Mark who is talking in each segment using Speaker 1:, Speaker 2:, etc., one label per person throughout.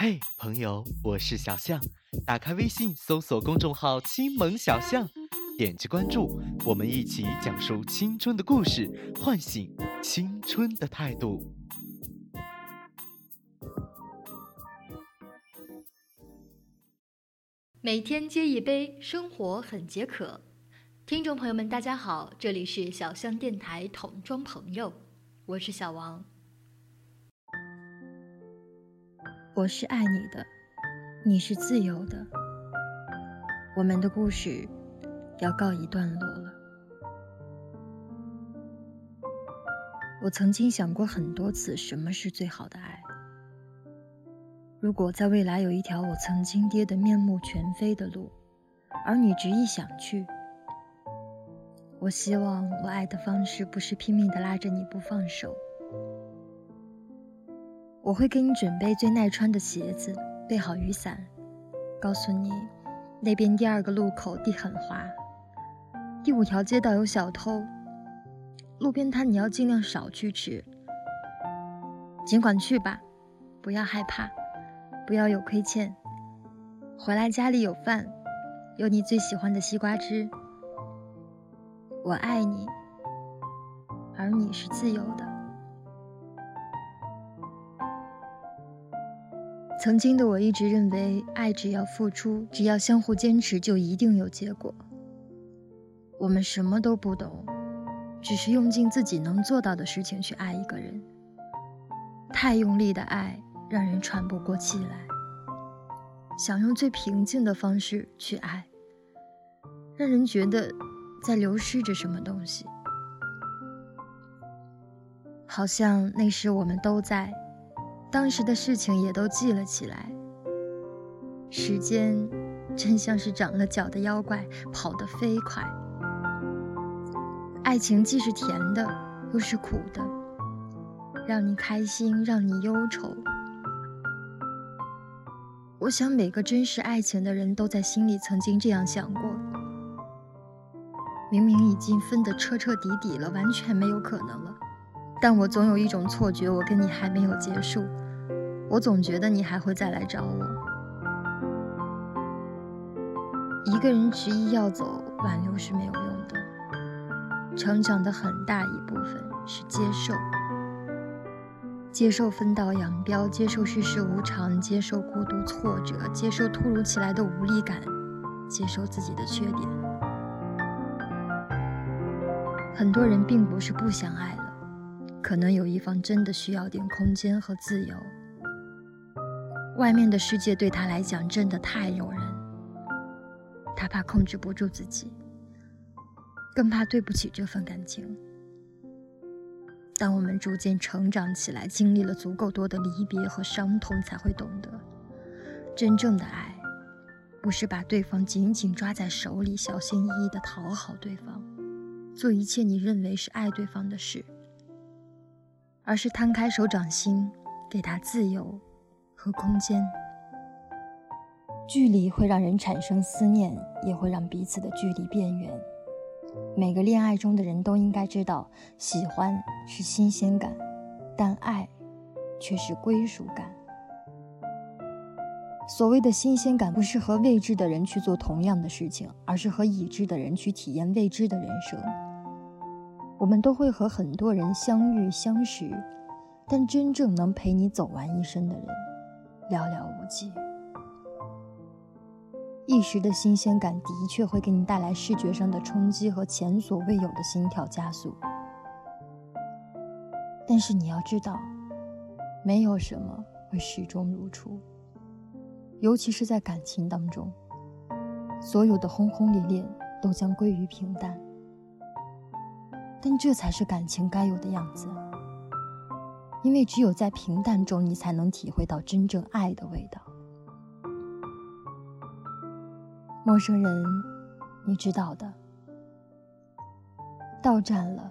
Speaker 1: 嘿，朋友，我是小象。打开微信，搜索公众号“青萌小象”，点击关注，我们一起讲述青春的故事，唤醒青春的态度。
Speaker 2: 每天接一杯，生活很解渴。听众朋友们，大家好，这里是小象电台桶装朋友，我是小王。
Speaker 3: 我是爱你的，你是自由的。我们的故事要告一段落了。我曾经想过很多次，什么是最好的爱？如果在未来有一条我曾经跌得面目全非的路，而你执意想去，我希望我爱的方式不是拼命的拉着你不放手。我会给你准备最耐穿的鞋子，备好雨伞，告诉你，那边第二个路口地很滑，第五条街道有小偷，路边摊你要尽量少去吃，尽管去吧，不要害怕，不要有亏欠，回来家里有饭，有你最喜欢的西瓜汁，我爱你，而你是自由的。曾经的我一直认为，爱只要付出，只要相互坚持，就一定有结果。我们什么都不懂，只是用尽自己能做到的事情去爱一个人。太用力的爱让人喘不过气来，想用最平静的方式去爱，让人觉得在流失着什么东西。好像那时我们都在。当时的事情也都记了起来。时间真像是长了脚的妖怪，跑得飞快。爱情既是甜的，又是苦的，让你开心，让你忧愁。我想每个真实爱情的人都在心里曾经这样想过：明明已经分得彻彻底底了，完全没有可能了。但我总有一种错觉，我跟你还没有结束，我总觉得你还会再来找我。一个人执意要走，挽留是没有用的。成长的很大一部分是接受，接受分道扬镳，接受世事无常，接受孤独挫折，接受突如其来的无力感，接受自己的缺点。很多人并不是不想爱了。可能有一方真的需要点空间和自由。外面的世界对他来讲真的太诱人，他怕控制不住自己，更怕对不起这份感情。当我们逐渐成长起来，经历了足够多的离别和伤痛，才会懂得，真正的爱，不是把对方紧紧抓在手里，小心翼翼地讨好对方，做一切你认为是爱对方的事。而是摊开手掌心，给他自由和空间。距离会让人产生思念，也会让彼此的距离变远。每个恋爱中的人都应该知道，喜欢是新鲜感，但爱却是归属感。所谓的新鲜感，不是和未知的人去做同样的事情，而是和已知的人去体验未知的人生。我们都会和很多人相遇相识，但真正能陪你走完一生的人，寥寥无几。一时的新鲜感的确会给你带来视觉上的冲击和前所未有的心跳加速，但是你要知道，没有什么会始终如初，尤其是在感情当中，所有的轰轰烈烈都将归于平淡。但这才是感情该有的样子，因为只有在平淡中，你才能体会到真正爱的味道。陌生人，你知道的，到站了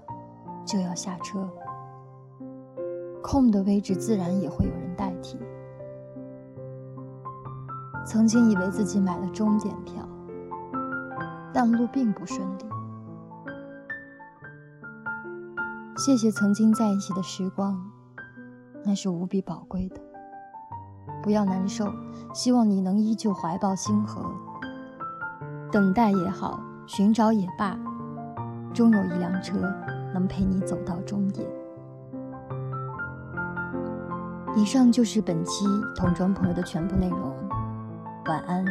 Speaker 3: 就要下车，空的位置自然也会有人代替。曾经以为自己买了终点票，但路并不顺利。谢谢曾经在一起的时光，那是无比宝贵的。不要难受，希望你能依旧怀抱星河。等待也好，寻找也罢，终有一辆车能陪你走到终点。以上就是本期同桌朋友的全部内容，晚安。